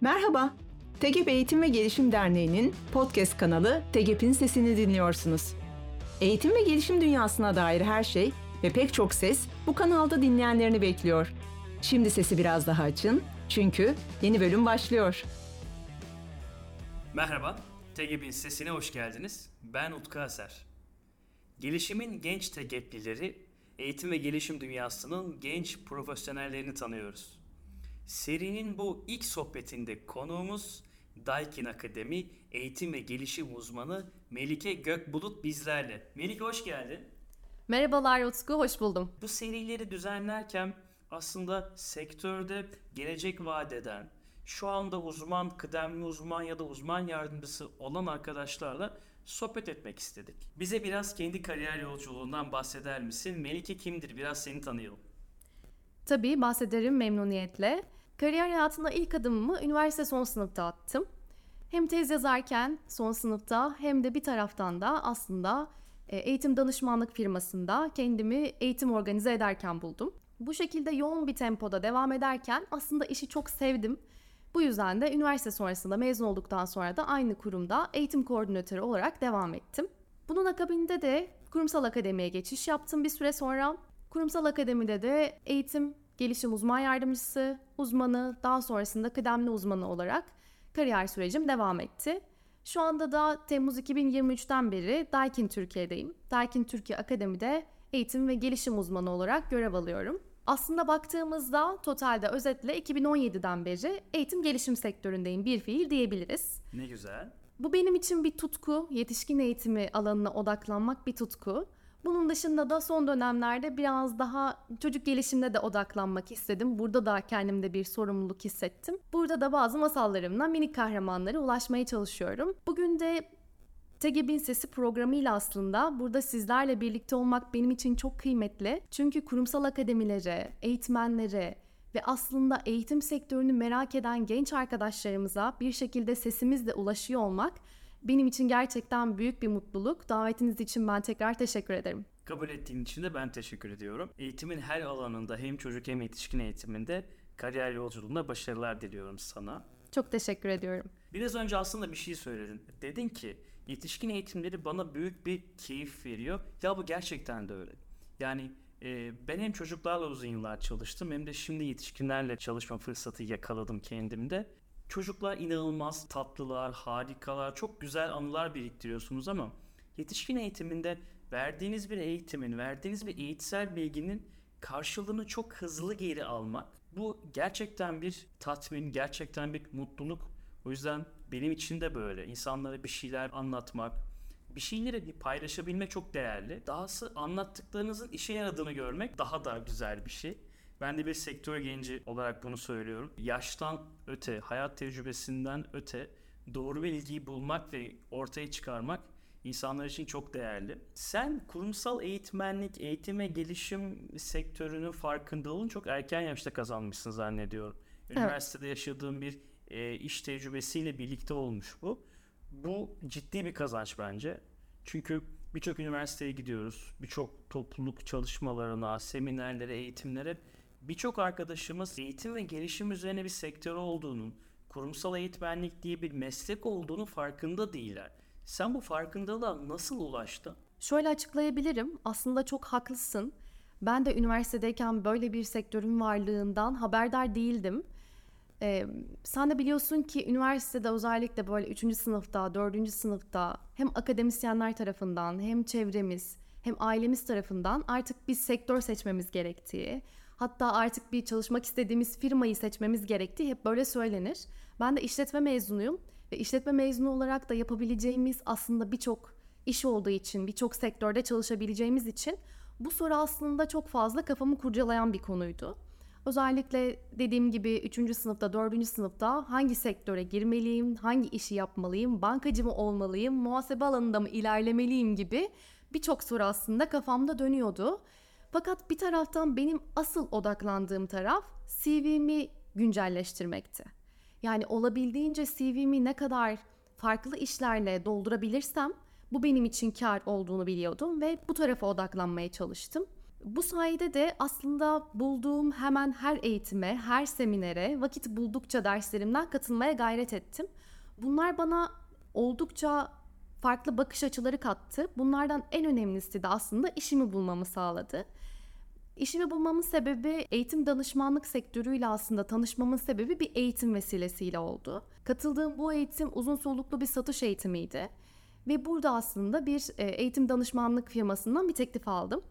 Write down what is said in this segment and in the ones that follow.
Merhaba, TEGEP Eğitim ve Gelişim Derneği'nin podcast kanalı TEGEP'in sesini dinliyorsunuz. Eğitim ve gelişim dünyasına dair her şey ve pek çok ses bu kanalda dinleyenlerini bekliyor. Şimdi sesi biraz daha açın çünkü yeni bölüm başlıyor. Merhaba, TEGEP'in sesine hoş geldiniz. Ben Utku Aser. Gelişimin genç TEGEP'lileri, eğitim ve gelişim dünyasının genç profesyonellerini tanıyoruz. Serinin bu ilk sohbetinde konuğumuz Daikin Akademi Eğitim ve Gelişim Uzmanı Melike Gökbulut bizlerle. Melike hoş geldin. Merhabalar Utku, hoş buldum. Bu serileri düzenlerken aslında sektörde gelecek vadeden, şu anda uzman, kıdemli uzman ya da uzman yardımcısı olan arkadaşlarla sohbet etmek istedik. Bize biraz kendi kariyer yolculuğundan bahseder misin? Melike kimdir? Biraz seni tanıyalım. Tabii bahsederim memnuniyetle. Kariyer hayatına ilk adımımı üniversite son sınıfta attım. Hem tez yazarken son sınıfta hem de bir taraftan da aslında e, eğitim danışmanlık firmasında kendimi eğitim organize ederken buldum. Bu şekilde yoğun bir tempoda devam ederken aslında işi çok sevdim. Bu yüzden de üniversite sonrasında mezun olduktan sonra da aynı kurumda eğitim koordinatörü olarak devam ettim. Bunun akabinde de kurumsal akademiye geçiş yaptım bir süre sonra. Kurumsal akademide de eğitim gelişim uzman yardımcısı, uzmanı, daha sonrasında kıdemli uzmanı olarak kariyer sürecim devam etti. Şu anda da Temmuz 2023'ten beri Daikin Türkiye'deyim. Daikin Türkiye Akademi'de eğitim ve gelişim uzmanı olarak görev alıyorum. Aslında baktığımızda totalde özetle 2017'den beri eğitim gelişim sektöründeyim bir fiil diyebiliriz. Ne güzel. Bu benim için bir tutku, yetişkin eğitimi alanına odaklanmak bir tutku. Bunun dışında da son dönemlerde biraz daha çocuk gelişimine de odaklanmak istedim. Burada da kendimde bir sorumluluk hissettim. Burada da bazı masallarımla minik kahramanlara ulaşmaya çalışıyorum. Bugün de TGB'in Sesi programıyla aslında burada sizlerle birlikte olmak benim için çok kıymetli. Çünkü kurumsal akademilere, eğitmenlere ve aslında eğitim sektörünü merak eden genç arkadaşlarımıza bir şekilde sesimizle ulaşıyor olmak benim için gerçekten büyük bir mutluluk. Davetiniz için ben tekrar teşekkür ederim. Kabul ettiğin için de ben teşekkür ediyorum. Eğitimin her alanında hem çocuk hem yetişkin eğitiminde kariyer yolculuğunda başarılar diliyorum sana. Çok teşekkür ediyorum. Biraz önce aslında bir şey söyledin. Dedin ki yetişkin eğitimleri bana büyük bir keyif veriyor. Ya bu gerçekten de öyle. Yani e, ben hem çocuklarla uzun yıllar çalıştım hem de şimdi yetişkinlerle çalışma fırsatı yakaladım kendimde. Çocuklar inanılmaz tatlılar, harikalar, çok güzel anılar biriktiriyorsunuz ama yetişkin eğitiminde verdiğiniz bir eğitimin, verdiğiniz bir eğitsel bilginin karşılığını çok hızlı geri almak. Bu gerçekten bir tatmin, gerçekten bir mutluluk. O yüzden benim için de böyle. İnsanlara bir şeyler anlatmak, bir şeyleri paylaşabilmek çok değerli. Dahası anlattıklarınızın işe yaradığını görmek daha da güzel bir şey. Ben de bir sektör genci olarak bunu söylüyorum. Yaştan öte, hayat tecrübesinden öte doğru bilgiyi bulmak ve ortaya çıkarmak insanlar için çok değerli. Sen kurumsal eğitmenlik, eğitim ve gelişim sektörünün farkındalığını çok erken yaşta kazanmışsın zannediyorum. Üniversitede evet. yaşadığın bir e, iş tecrübesiyle birlikte olmuş bu. Bu ciddi bir kazanç bence. Çünkü birçok üniversiteye gidiyoruz. Birçok topluluk çalışmalarına, seminerlere, eğitimlere birçok arkadaşımız eğitim ve gelişim üzerine bir sektör olduğunun, kurumsal eğitmenlik diye bir meslek olduğunu farkında değiller. Sen bu farkındalığa nasıl ulaştın? Şöyle açıklayabilirim. Aslında çok haklısın. Ben de üniversitedeyken böyle bir sektörün varlığından haberdar değildim. Ee, sen de biliyorsun ki üniversitede özellikle böyle 3. sınıfta, 4. sınıfta hem akademisyenler tarafından hem çevremiz hem ailemiz tarafından artık bir sektör seçmemiz gerektiği, hatta artık bir çalışmak istediğimiz firmayı seçmemiz gerektiği hep böyle söylenir. Ben de işletme mezunuyum ve işletme mezunu olarak da yapabileceğimiz aslında birçok iş olduğu için, birçok sektörde çalışabileceğimiz için bu soru aslında çok fazla kafamı kurcalayan bir konuydu. Özellikle dediğim gibi 3. sınıfta, 4. sınıfta hangi sektöre girmeliyim, hangi işi yapmalıyım, bankacı mı olmalıyım, muhasebe alanında mı ilerlemeliyim gibi birçok soru aslında kafamda dönüyordu. Fakat bir taraftan benim asıl odaklandığım taraf CV'mi güncelleştirmekti. Yani olabildiğince CV'mi ne kadar farklı işlerle doldurabilirsem bu benim için kar olduğunu biliyordum ve bu tarafa odaklanmaya çalıştım. Bu sayede de aslında bulduğum hemen her eğitime, her seminere, vakit buldukça derslerimden katılmaya gayret ettim. Bunlar bana oldukça farklı bakış açıları kattı. Bunlardan en önemlisi de aslında işimi bulmamı sağladı. İşimi bulmamın sebebi eğitim danışmanlık sektörüyle aslında tanışmamın sebebi bir eğitim vesilesiyle oldu. Katıldığım bu eğitim uzun soluklu bir satış eğitimiydi. Ve burada aslında bir e, eğitim danışmanlık firmasından bir teklif aldım.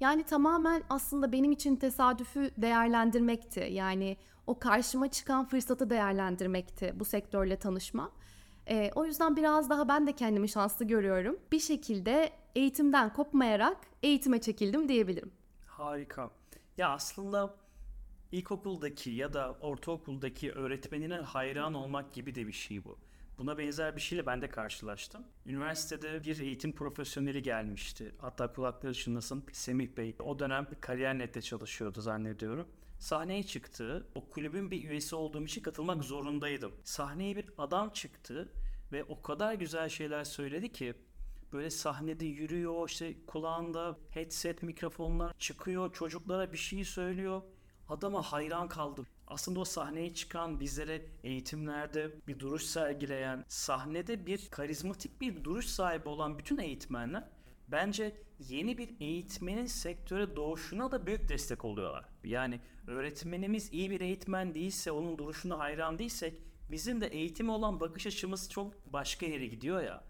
Yani tamamen aslında benim için tesadüfü değerlendirmekti. Yani o karşıma çıkan fırsatı değerlendirmekti bu sektörle tanışma. E, o yüzden biraz daha ben de kendimi şanslı görüyorum. Bir şekilde eğitimden kopmayarak eğitime çekildim diyebilirim. Harika. Ya aslında ilkokuldaki ya da ortaokuldaki öğretmenine hayran olmak gibi de bir şey bu. Buna benzer bir şeyle ben de karşılaştım. Üniversitede bir eğitim profesyoneli gelmişti. Hatta kulakları çınlasın Semih Bey. O dönem Kariyer.net'te çalışıyordu zannediyorum. Sahneye çıktı. O kulübün bir üyesi olduğum için katılmak zorundaydım. Sahneye bir adam çıktı ve o kadar güzel şeyler söyledi ki böyle sahnede yürüyor işte kulağında headset mikrofonlar çıkıyor çocuklara bir şey söylüyor adama hayran kaldım aslında o sahneye çıkan bizlere eğitimlerde bir duruş sergileyen sahnede bir karizmatik bir duruş sahibi olan bütün eğitmenler bence yeni bir eğitmenin sektöre doğuşuna da büyük destek oluyorlar. Yani öğretmenimiz iyi bir eğitmen değilse, onun duruşuna hayran değilsek bizim de eğitime olan bakış açımız çok başka yere gidiyor ya.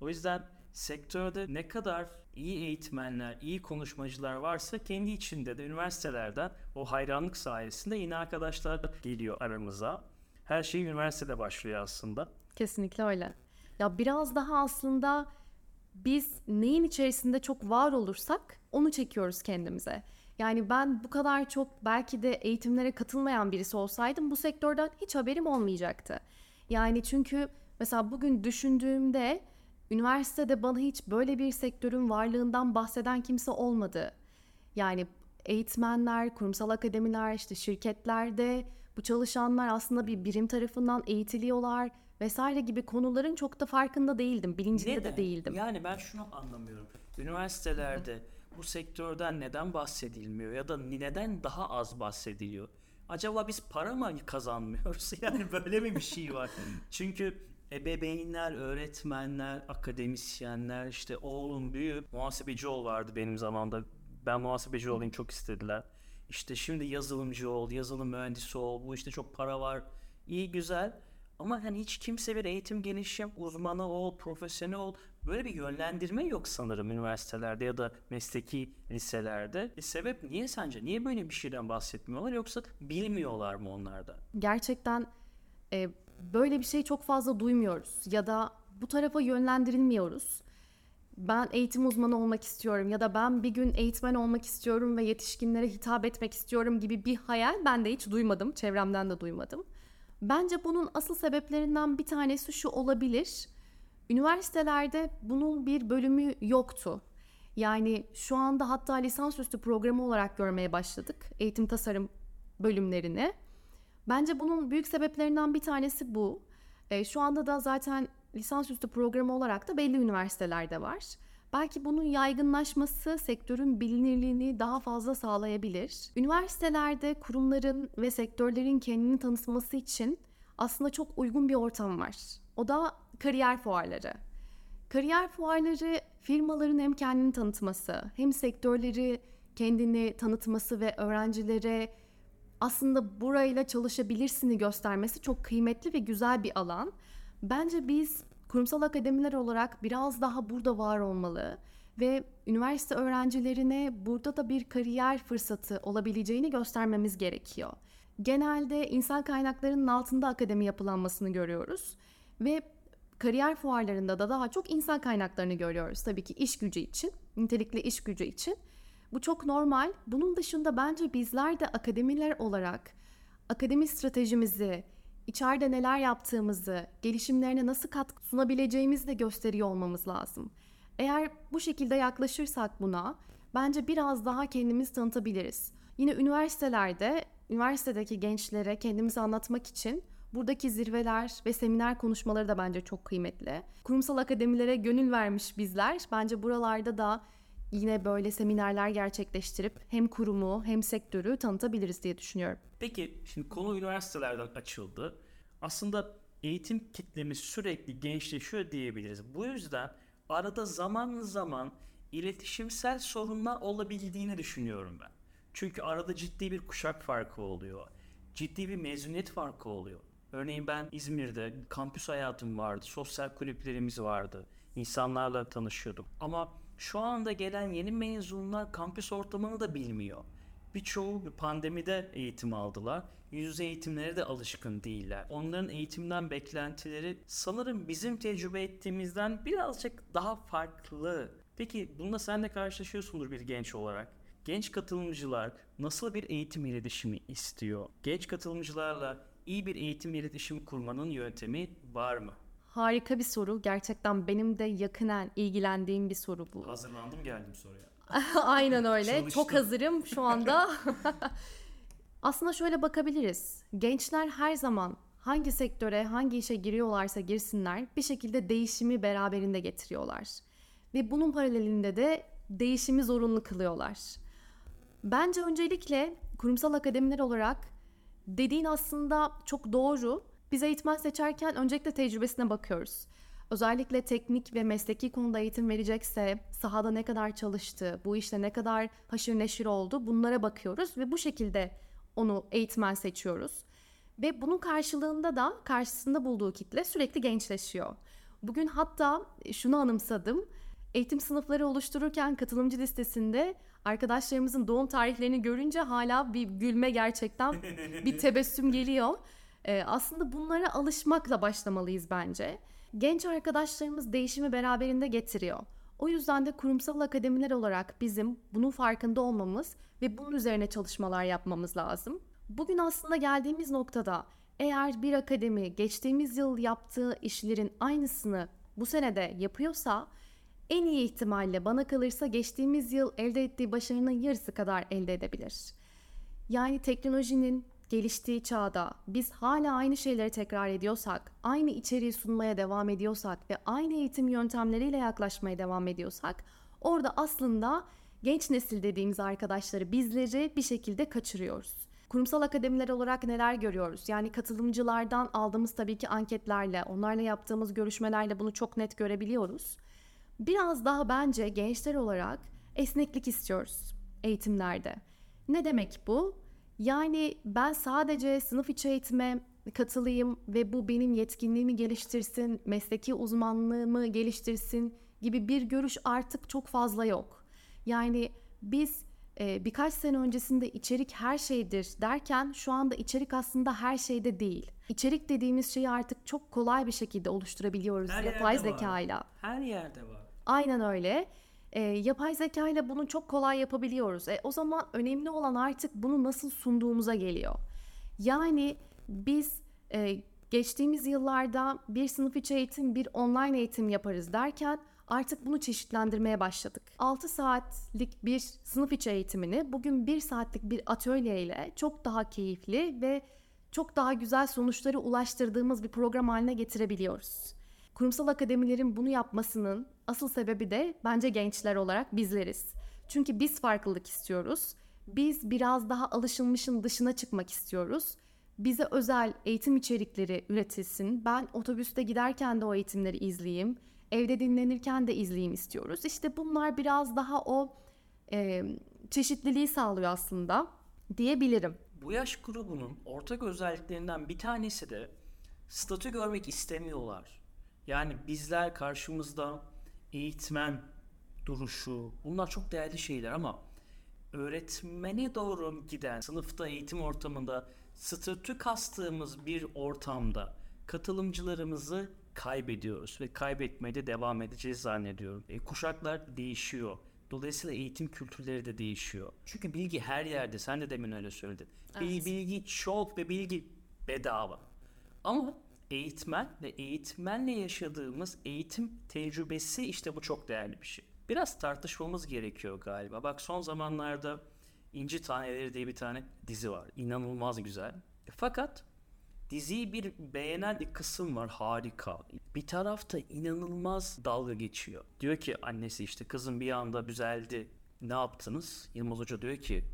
O yüzden sektörde ne kadar iyi eğitmenler, iyi konuşmacılar varsa kendi içinde de üniversitelerden o hayranlık sayesinde yeni arkadaşlar geliyor aramıza. Her şey üniversitede başlıyor aslında. Kesinlikle öyle. Ya biraz daha aslında biz neyin içerisinde çok var olursak onu çekiyoruz kendimize. Yani ben bu kadar çok belki de eğitimlere katılmayan birisi olsaydım bu sektörden hiç haberim olmayacaktı. Yani çünkü mesela bugün düşündüğümde üniversitede bana hiç böyle bir sektörün varlığından bahseden kimse olmadı. Yani eğitmenler, kurumsal akademiler, işte şirketlerde bu çalışanlar aslında bir birim tarafından eğitiliyorlar vesaire gibi konuların çok da farkında değildim, bilincinde Neden? de değildim. Yani ben şunu anlamıyorum. Üniversitelerde bu sektörden neden bahsedilmiyor ya da neden daha az bahsediliyor? Acaba biz para mı kazanmıyoruz? Yani böyle mi bir şey var? Çünkü ebeveynler, öğretmenler, akademisyenler işte oğlum büyüyüp muhasebeci ol vardı benim zamanımda. Ben muhasebeci olayım çok istediler. İşte şimdi yazılımcı ol, yazılım mühendisi ol. Bu işte çok para var. İyi güzel. Ama hani hiç kimse bir eğitim gelişim uzmanı ol, profesyonel ol. Böyle bir yönlendirme yok sanırım üniversitelerde ya da mesleki liselerde. E sebep niye sence? Niye böyle bir şeyden bahsetmiyorlar yoksa bilmiyorlar mı onlar da? Gerçekten e, böyle bir şey çok fazla duymuyoruz ya da bu tarafa yönlendirilmiyoruz. Ben eğitim uzmanı olmak istiyorum ya da ben bir gün eğitmen olmak istiyorum ve yetişkinlere hitap etmek istiyorum gibi bir hayal ben de hiç duymadım, çevremden de duymadım. Bence bunun asıl sebeplerinden bir tanesi şu olabilir. Üniversitelerde bunun bir bölümü yoktu. Yani şu anda hatta lisansüstü programı olarak görmeye başladık eğitim tasarım bölümlerini. Bence bunun büyük sebeplerinden bir tanesi bu. E, şu anda da zaten lisansüstü programı olarak da belli üniversitelerde var. Belki bunun yaygınlaşması sektörün bilinirliğini daha fazla sağlayabilir. Üniversitelerde kurumların ve sektörlerin kendini tanıtması için aslında çok uygun bir ortam var. O da kariyer fuarları. Kariyer fuarları firmaların hem kendini tanıtması hem sektörleri kendini tanıtması ve öğrencilere aslında burayla çalışabilirsini göstermesi çok kıymetli ve güzel bir alan. Bence biz kurumsal akademiler olarak biraz daha burada var olmalı ve üniversite öğrencilerine burada da bir kariyer fırsatı olabileceğini göstermemiz gerekiyor. Genelde insan kaynaklarının altında akademi yapılanmasını görüyoruz ve kariyer fuarlarında da daha çok insan kaynaklarını görüyoruz. Tabii ki iş gücü için, nitelikli iş gücü için. Bu çok normal. Bunun dışında bence bizler de akademiler olarak akademi stratejimizi, içeride neler yaptığımızı, gelişimlerine nasıl katkı sunabileceğimizi de gösteriyor olmamız lazım. Eğer bu şekilde yaklaşırsak buna bence biraz daha kendimizi tanıtabiliriz. Yine üniversitelerde, üniversitedeki gençlere kendimizi anlatmak için buradaki zirveler ve seminer konuşmaları da bence çok kıymetli. Kurumsal akademilere gönül vermiş bizler bence buralarda da yine böyle seminerler gerçekleştirip hem kurumu hem sektörü tanıtabiliriz diye düşünüyorum. Peki şimdi konu üniversitelerden açıldı. Aslında eğitim kitlemiz sürekli gençleşiyor diyebiliriz. Bu yüzden arada zaman zaman iletişimsel sorunlar olabildiğini düşünüyorum ben. Çünkü arada ciddi bir kuşak farkı oluyor. Ciddi bir mezuniyet farkı oluyor. Örneğin ben İzmir'de kampüs hayatım vardı, sosyal kulüplerimiz vardı. İnsanlarla tanışıyordum. Ama şu anda gelen yeni mezunlar kampüs ortamını da bilmiyor. Birçoğu bir pandemide eğitim aldılar. Yüz yüze eğitimlere de alışkın değiller. Onların eğitimden beklentileri sanırım bizim tecrübe ettiğimizden birazcık daha farklı. Peki bununla sen de karşılaşıyorsundur bir genç olarak. Genç katılımcılar nasıl bir eğitim iletişimi istiyor? Genç katılımcılarla iyi bir eğitim iletişimi kurmanın yöntemi var mı? Harika bir soru. Gerçekten benim de yakinen ilgilendiğim bir soru bu. Hazırlandım geldim soruya. Aynen öyle. Çalıştım. Çok hazırım şu anda. Aslında şöyle bakabiliriz. Gençler her zaman hangi sektöre, hangi işe giriyorlarsa girsinler bir şekilde değişimi beraberinde getiriyorlar. Ve bunun paralelinde de değişimi zorunlu kılıyorlar. Bence öncelikle kurumsal akademiler olarak dediğin aslında çok doğru. Biz eğitmen seçerken öncelikle tecrübesine bakıyoruz. Özellikle teknik ve mesleki konuda eğitim verecekse sahada ne kadar çalıştı, bu işte ne kadar haşır neşir oldu bunlara bakıyoruz ve bu şekilde onu eğitmen seçiyoruz. Ve bunun karşılığında da karşısında bulduğu kitle sürekli gençleşiyor. Bugün hatta şunu anımsadım. Eğitim sınıfları oluştururken katılımcı listesinde arkadaşlarımızın doğum tarihlerini görünce hala bir gülme gerçekten bir tebessüm geliyor. Ee, aslında bunlara alışmakla başlamalıyız bence. Genç arkadaşlarımız değişimi beraberinde getiriyor. O yüzden de kurumsal akademiler olarak bizim bunun farkında olmamız ve bunun üzerine çalışmalar yapmamız lazım. Bugün aslında geldiğimiz noktada eğer bir akademi geçtiğimiz yıl yaptığı işlerin aynısını bu sene de yapıyorsa en iyi ihtimalle bana kalırsa geçtiğimiz yıl elde ettiği başarının yarısı kadar elde edebilir. Yani teknolojinin geliştiği çağda biz hala aynı şeyleri tekrar ediyorsak, aynı içeriği sunmaya devam ediyorsak ve aynı eğitim yöntemleriyle yaklaşmaya devam ediyorsak orada aslında genç nesil dediğimiz arkadaşları bizleri bir şekilde kaçırıyoruz. Kurumsal akademiler olarak neler görüyoruz? Yani katılımcılardan aldığımız tabii ki anketlerle, onlarla yaptığımız görüşmelerle bunu çok net görebiliyoruz. Biraz daha bence gençler olarak esneklik istiyoruz eğitimlerde. Ne demek bu? Yani ben sadece sınıf içi eğitime katılayım ve bu benim yetkinliğimi geliştirsin, mesleki uzmanlığımı geliştirsin gibi bir görüş artık çok fazla yok. Yani biz e, birkaç sene öncesinde içerik her şeydir derken şu anda içerik aslında her şeyde değil. İçerik dediğimiz şeyi artık çok kolay bir şekilde oluşturabiliyoruz Her yapay zekayla. Her yerde var. Aynen öyle. E, yapay zeka ile bunu çok kolay yapabiliyoruz. E, o zaman önemli olan artık bunu nasıl sunduğumuza geliyor. Yani biz e, geçtiğimiz yıllarda bir sınıf içi eğitim, bir online eğitim yaparız derken artık bunu çeşitlendirmeye başladık. 6 saatlik bir sınıf içi eğitimini bugün 1 saatlik bir atölye ile çok daha keyifli ve çok daha güzel sonuçları ulaştırdığımız bir program haline getirebiliyoruz. Kurumsal akademilerin bunu yapmasının asıl sebebi de bence gençler olarak bizleriz. Çünkü biz farklılık istiyoruz. Biz biraz daha alışılmışın dışına çıkmak istiyoruz. Bize özel eğitim içerikleri üretilsin. Ben otobüste giderken de o eğitimleri izleyeyim. Evde dinlenirken de izleyeyim istiyoruz. İşte bunlar biraz daha o e, çeşitliliği sağlıyor aslında diyebilirim. Bu yaş grubunun ortak özelliklerinden bir tanesi de statü görmek istemiyorlar. Yani bizler karşımızda eğitmen duruşu bunlar çok değerli şeyler ama öğretmene doğru giden sınıfta eğitim ortamında statü kastığımız bir ortamda katılımcılarımızı kaybediyoruz ve kaybetmeye de devam edeceğiz zannediyorum. E, kuşaklar değişiyor. Dolayısıyla eğitim kültürleri de değişiyor. Çünkü bilgi her yerde. Sen de demin öyle söyledin. Evet. Bilgi çok ve bilgi bedava. Ama eğitmen ve eğitmenle yaşadığımız eğitim tecrübesi işte bu çok değerli bir şey. Biraz tartışmamız gerekiyor galiba. Bak son zamanlarda İnci Taneleri diye bir tane dizi var. İnanılmaz güzel. E, fakat Diziyi bir beğenen bir kısım var harika. Bir tarafta inanılmaz dalga geçiyor. Diyor ki annesi işte kızım bir anda düzeldi. Ne yaptınız? Yılmaz Hoca diyor ki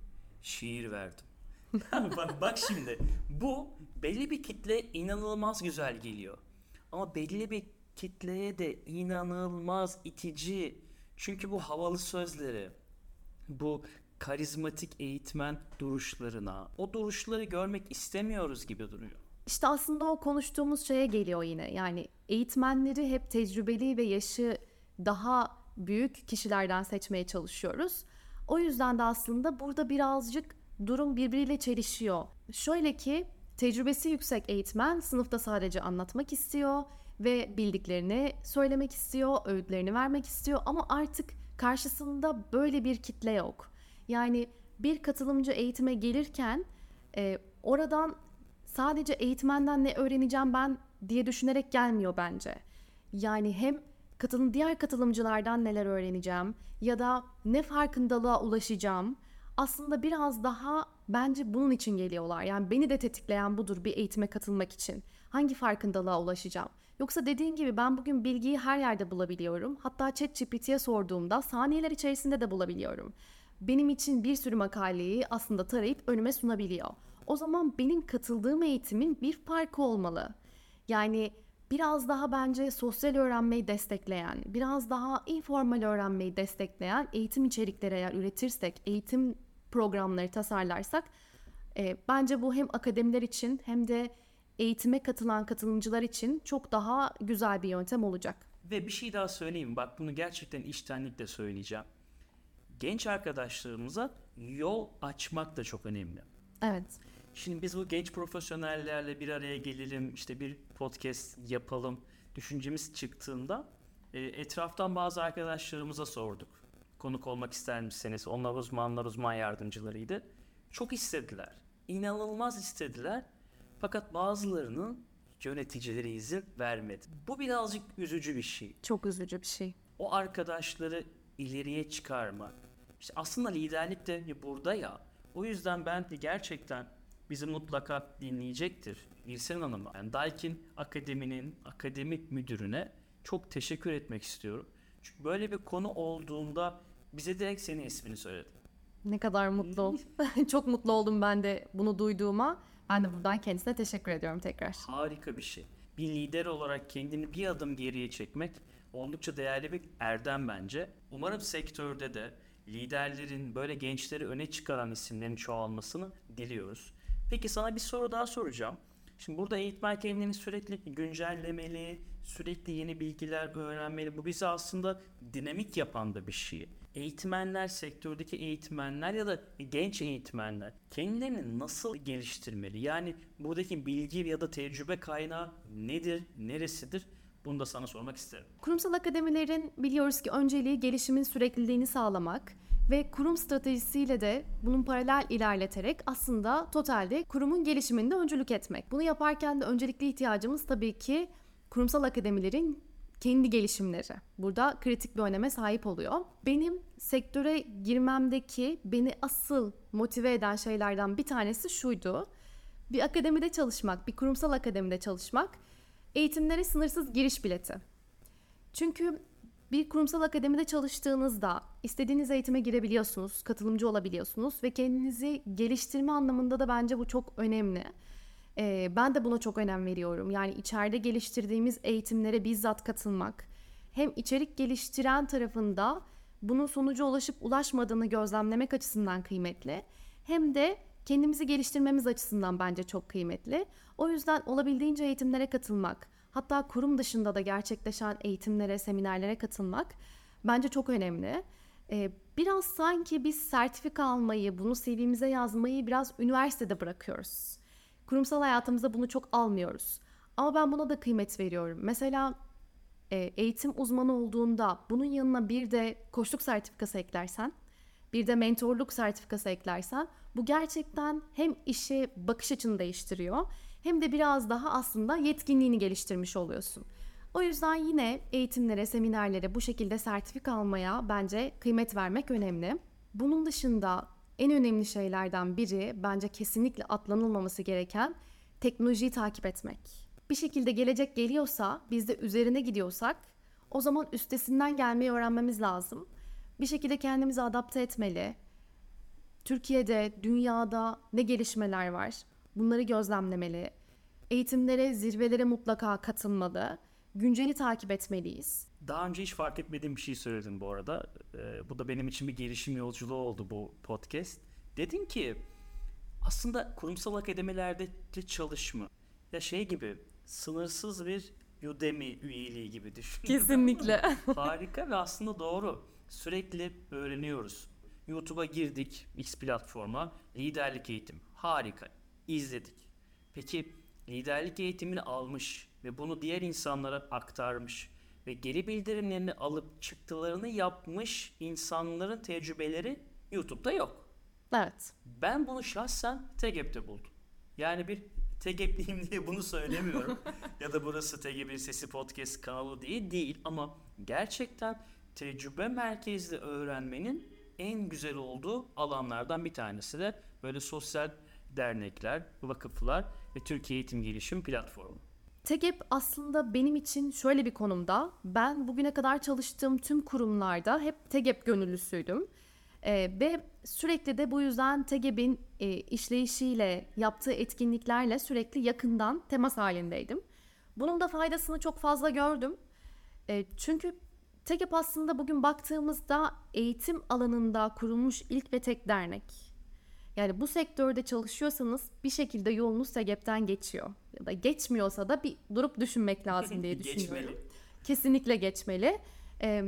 şiir verdim. bak, bak şimdi bu belli bir kitle inanılmaz güzel geliyor. Ama belli bir kitleye de inanılmaz itici. Çünkü bu havalı sözleri, bu karizmatik eğitmen duruşlarına, o duruşları görmek istemiyoruz gibi duruyor. İşte aslında o konuştuğumuz şeye geliyor yine. Yani eğitmenleri hep tecrübeli ve yaşı daha büyük kişilerden seçmeye çalışıyoruz. O yüzden de aslında burada birazcık durum birbiriyle çelişiyor. Şöyle ki tecrübesi yüksek eğitmen sınıfta sadece anlatmak istiyor ve bildiklerini söylemek istiyor, öğütlerini vermek istiyor ama artık karşısında böyle bir kitle yok. Yani bir katılımcı eğitime gelirken e, oradan sadece eğitmenden ne öğreneceğim ben diye düşünerek gelmiyor bence. Yani hem katılım diğer katılımcılardan neler öğreneceğim ya da ne farkındalığa ulaşacağım. Aslında biraz daha bence bunun için geliyorlar. Yani beni de tetikleyen budur bir eğitime katılmak için. Hangi farkındalığa ulaşacağım? Yoksa dediğin gibi ben bugün bilgiyi her yerde bulabiliyorum. Hatta ChatGPT'ye sorduğumda saniyeler içerisinde de bulabiliyorum. Benim için bir sürü makaleyi aslında tarayıp önüme sunabiliyor. O zaman benim katıldığım eğitimin bir farkı olmalı. Yani biraz daha bence sosyal öğrenmeyi destekleyen, biraz daha informal öğrenmeyi destekleyen eğitim içerikleri eğer üretirsek, eğitim programları tasarlarsak e, bence bu hem akademiler için hem de eğitime katılan katılımcılar için çok daha güzel bir yöntem olacak. Ve bir şey daha söyleyeyim. Bak bunu gerçekten içtenlikle söyleyeceğim. Genç arkadaşlarımıza yol açmak da çok önemli. Evet. Şimdi biz bu genç profesyonellerle bir araya gelelim, işte bir podcast yapalım düşüncemiz çıktığında e, etraftan bazı arkadaşlarımıza sorduk. Konuk olmak ister misiniz? Onlar uzmanlar, uzman yardımcılarıydı. Çok istediler. İnanılmaz istediler. Fakat bazılarının yöneticileri izin vermedi. Bu birazcık üzücü bir şey. Çok üzücü bir şey. O arkadaşları ileriye çıkarmak. İşte aslında liderlik de burada ya. O yüzden ben de gerçekten bizi mutlaka dinleyecektir. Gülsen Hanım'a, yani Daikin Akademi'nin akademik müdürüne çok teşekkür etmek istiyorum. Çünkü böyle bir konu olduğunda bize direkt senin ismini söyledi. Ne kadar mutlu. Çok mutlu oldum ben de bunu duyduğuma. Ben de buradan kendisine teşekkür ediyorum tekrar. Harika bir şey. Bir lider olarak kendini bir adım geriye çekmek oldukça değerli bir erdem bence. Umarım sektörde de liderlerin böyle gençleri öne çıkaran isimlerin çoğalmasını diliyoruz. Peki sana bir soru daha soracağım. Şimdi burada eğitmen kendini sürekli güncellemeli, sürekli yeni bilgiler öğrenmeli. Bu bizi aslında dinamik yapan da bir şey. Eğitmenler, sektördeki eğitmenler ya da genç eğitmenler kendilerini nasıl geliştirmeli? Yani buradaki bilgi ya da tecrübe kaynağı nedir, neresidir? Bunu da sana sormak isterim. Kurumsal akademilerin biliyoruz ki önceliği gelişimin sürekliliğini sağlamak ve kurum stratejisiyle de bunun paralel ilerleterek aslında totalde kurumun gelişiminde öncülük etmek. Bunu yaparken de öncelikli ihtiyacımız tabii ki kurumsal akademilerin kendi gelişimleri. Burada kritik bir öneme sahip oluyor. Benim sektöre girmemdeki beni asıl motive eden şeylerden bir tanesi şuydu. Bir akademide çalışmak, bir kurumsal akademide çalışmak eğitimlere sınırsız giriş bileti. Çünkü bir kurumsal akademide çalıştığınızda istediğiniz eğitime girebiliyorsunuz, katılımcı olabiliyorsunuz ve kendinizi geliştirme anlamında da bence bu çok önemli. Ee, ben de buna çok önem veriyorum. Yani içeride geliştirdiğimiz eğitimlere bizzat katılmak, hem içerik geliştiren tarafında bunun sonucu ulaşıp ulaşmadığını gözlemlemek açısından kıymetli, hem de kendimizi geliştirmemiz açısından bence çok kıymetli. O yüzden olabildiğince eğitimlere katılmak, hatta kurum dışında da gerçekleşen eğitimlere, seminerlere katılmak bence çok önemli. Ee, biraz sanki biz sertifika almayı, bunu CV'mize yazmayı biraz üniversitede bırakıyoruz. Kurumsal hayatımızda bunu çok almıyoruz. Ama ben buna da kıymet veriyorum. Mesela e, eğitim uzmanı olduğunda bunun yanına bir de koçluk sertifikası eklersen, bir de mentorluk sertifikası eklersen bu gerçekten hem işe bakış açını değiştiriyor hem de biraz daha aslında yetkinliğini geliştirmiş oluyorsun. O yüzden yine eğitimlere, seminerlere bu şekilde sertifika almaya bence kıymet vermek önemli. Bunun dışında en önemli şeylerden biri bence kesinlikle atlanılmaması gereken teknolojiyi takip etmek. Bir şekilde gelecek geliyorsa, biz de üzerine gidiyorsak o zaman üstesinden gelmeyi öğrenmemiz lazım. Bir şekilde kendimizi adapte etmeli. Türkiye'de, dünyada ne gelişmeler var? Bunları gözlemlemeli. Eğitimlere, zirvelere mutlaka katılmalı. Günceli takip etmeliyiz. Daha önce hiç fark etmediğim bir şey söyledin bu arada. Ee, bu da benim için bir gelişim yolculuğu oldu bu podcast. Dedin ki aslında kurumsal akademilerde çalışma ya şey gibi sınırsız bir Udemy üyeliği gibi düşün. Kesinlikle. Harika ve aslında doğru. Sürekli öğreniyoruz. YouTube'a girdik X platforma. Liderlik eğitim. Harika. İzledik. Peki liderlik eğitimini almış ve bunu diğer insanlara aktarmış ve geri bildirimlerini alıp çıktılarını yapmış insanların tecrübeleri YouTube'da yok. Evet. Ben bunu şahsen TGEP'te buldum. Yani bir TGEP'liyim diye bunu söylemiyorum. ya da burası TGEP'in Sesi Podcast kanalı değil değil ama gerçekten tecrübe merkezli öğrenmenin en güzel olduğu alanlardan bir tanesi de böyle sosyal dernekler, vakıflar ve Türkiye Eğitim Gelişim Platformu. TEGEP aslında benim için şöyle bir konumda. Ben bugüne kadar çalıştığım tüm kurumlarda hep TEGEP gönüllüsüydüm. Ee, ve sürekli de bu yüzden TEGEP'in e, işleyişiyle, yaptığı etkinliklerle sürekli yakından temas halindeydim. Bunun da faydasını çok fazla gördüm. E, çünkü TEGEP aslında bugün baktığımızda eğitim alanında kurulmuş ilk ve tek dernek. Yani bu sektörde çalışıyorsanız bir şekilde yolunuz TEGEP'ten geçiyor. Ya da geçmiyorsa da bir durup düşünmek lazım diye düşünüyorum. Geçmeli. Kesinlikle geçmeli. Ee,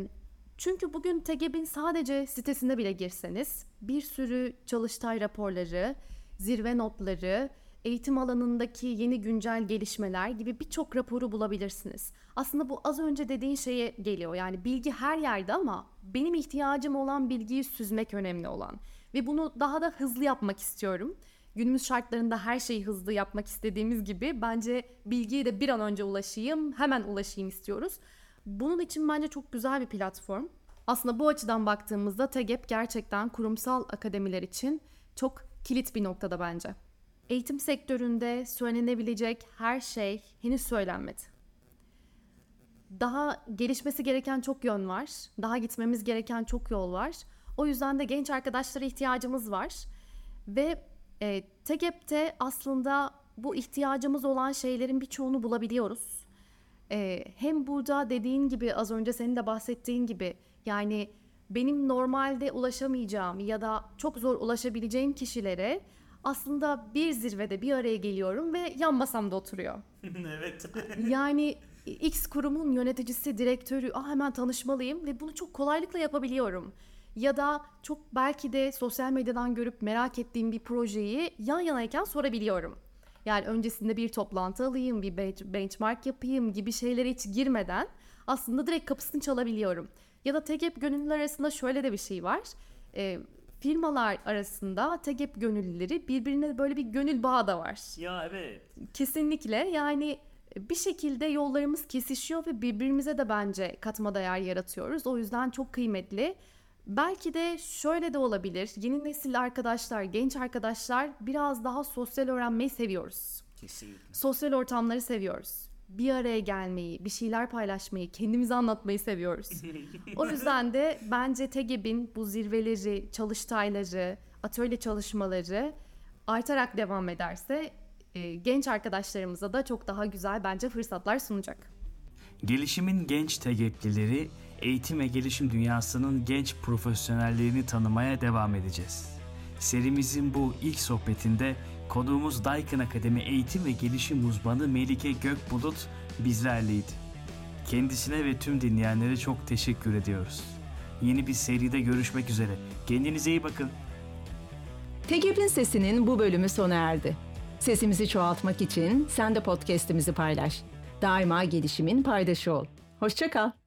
çünkü bugün TEGEP'in sadece sitesine bile girseniz bir sürü çalıştay raporları, zirve notları, eğitim alanındaki yeni güncel gelişmeler gibi birçok raporu bulabilirsiniz. Aslında bu az önce dediğin şeye geliyor. Yani bilgi her yerde ama benim ihtiyacım olan bilgiyi süzmek önemli olan. Ve bunu daha da hızlı yapmak istiyorum. Günümüz şartlarında her şeyi hızlı yapmak istediğimiz gibi bence bilgiye de bir an önce ulaşayım, hemen ulaşayım istiyoruz. Bunun için bence çok güzel bir platform. Aslında bu açıdan baktığımızda TEGEP gerçekten kurumsal akademiler için çok kilit bir noktada bence. Eğitim sektöründe söylenebilecek her şey henüz söylenmedi. Daha gelişmesi gereken çok yön var. Daha gitmemiz gereken çok yol var. O yüzden de genç arkadaşlara ihtiyacımız var. Ve e, TEGEP'te aslında bu ihtiyacımız olan şeylerin birçoğunu bulabiliyoruz. E, hem burada dediğin gibi az önce senin de bahsettiğin gibi yani benim normalde ulaşamayacağım ya da çok zor ulaşabileceğim kişilere aslında bir zirvede bir araya geliyorum ve yan masamda oturuyor. evet. Yani X kurumun yöneticisi, direktörü, ah hemen tanışmalıyım ve bunu çok kolaylıkla yapabiliyorum. Ya da çok belki de sosyal medyadan görüp merak ettiğim bir projeyi yan yanayken sorabiliyorum. Yani öncesinde bir toplantı alayım, bir benchmark yapayım gibi şeylere hiç girmeden aslında direkt kapısını çalabiliyorum. Ya da TGEP gönüllüler arasında şöyle de bir şey var. E, firmalar arasında TGEP gönüllüleri birbirine böyle bir gönül bağı da var. Ya evet. Kesinlikle yani bir şekilde yollarımız kesişiyor ve birbirimize de bence katma değer yaratıyoruz. O yüzden çok kıymetli. Belki de şöyle de olabilir. Yeni nesil arkadaşlar, genç arkadaşlar biraz daha sosyal öğrenmeyi seviyoruz. Kesinlikle. Sosyal ortamları seviyoruz. Bir araya gelmeyi, bir şeyler paylaşmayı, kendimizi anlatmayı seviyoruz. o yüzden de bence TEGEB'in bu zirveleri, çalıştayları, atölye çalışmaları artarak devam ederse e, genç arkadaşlarımıza da çok daha güzel bence fırsatlar sunacak. Gelişimin genç TGEP'lileri eğitim ve gelişim dünyasının genç profesyonellerini tanımaya devam edeceğiz. Serimizin bu ilk sohbetinde konuğumuz Daikin Akademi Eğitim ve Gelişim Uzmanı Melike Gökbulut bizlerleydi. Kendisine ve tüm dinleyenlere çok teşekkür ediyoruz. Yeni bir seride görüşmek üzere. Kendinize iyi bakın. TGEP'in sesinin bu bölümü sona erdi. Sesimizi çoğaltmak için sen de podcast'imizi paylaş. Daima gelişimin paydaşı ol. Hoşçakal.